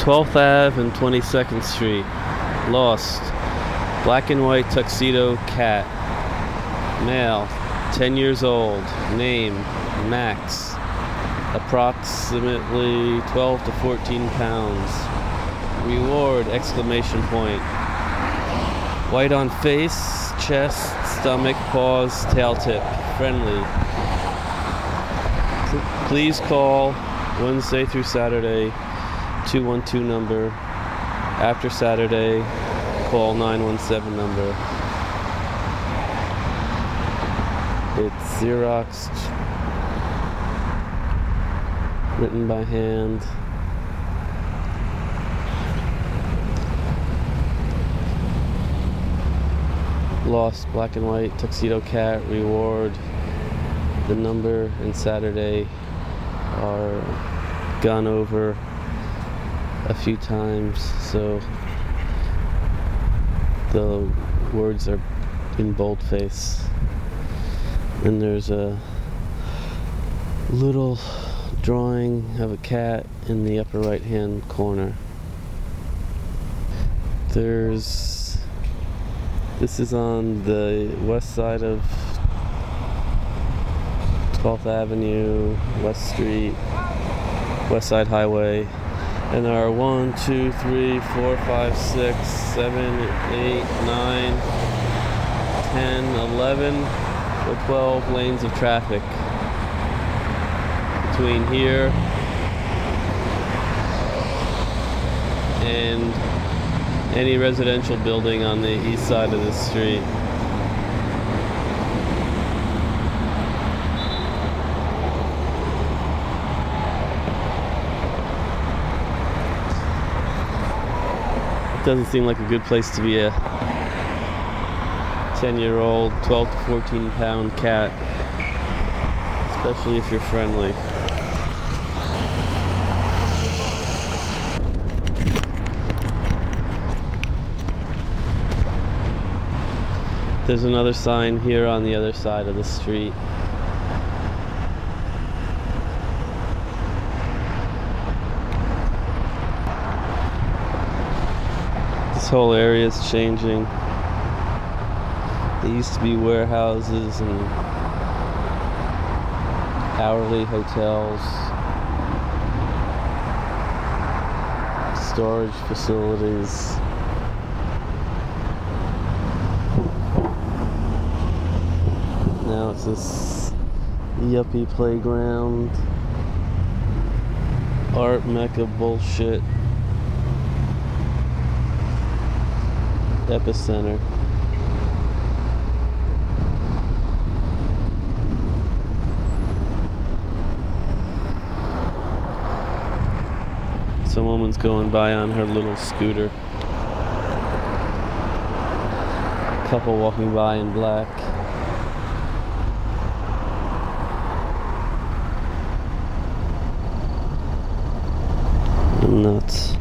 12th Ave and 22nd Street. Lost. Black and white tuxedo cat. Male. 10 years old. Name. Max. Approximately 12 to 14 pounds. Reward! Exclamation point. White on face, chest, stomach, paws, tail tip. Friendly. P- please call Wednesday through Saturday 212 number. After Saturday, call 917 number. It's Xeroxed, written by hand. Lost black and white tuxedo cat reward. The number and Saturday are gone over a few times, so the words are in boldface. And there's a little drawing of a cat in the upper right hand corner. There's this is on the west side of 12th Avenue, West Street, West Side Highway. And there are 1, 2, 3, 4, 5, 6, 7, 8, 9, 10, 11, or 12 lanes of traffic between here and any residential building on the east side of the street. Doesn't seem like a good place to be a 10 year old, 12 to 14 pound cat, especially if you're friendly. There's another sign here on the other side of the street. Whole area is changing. There used to be warehouses and hourly hotels, storage facilities. Now it's this yuppie playground, art mecca bullshit, epicenter. Some woman's going by on her little scooter. A Couple walking by in black. Nuts.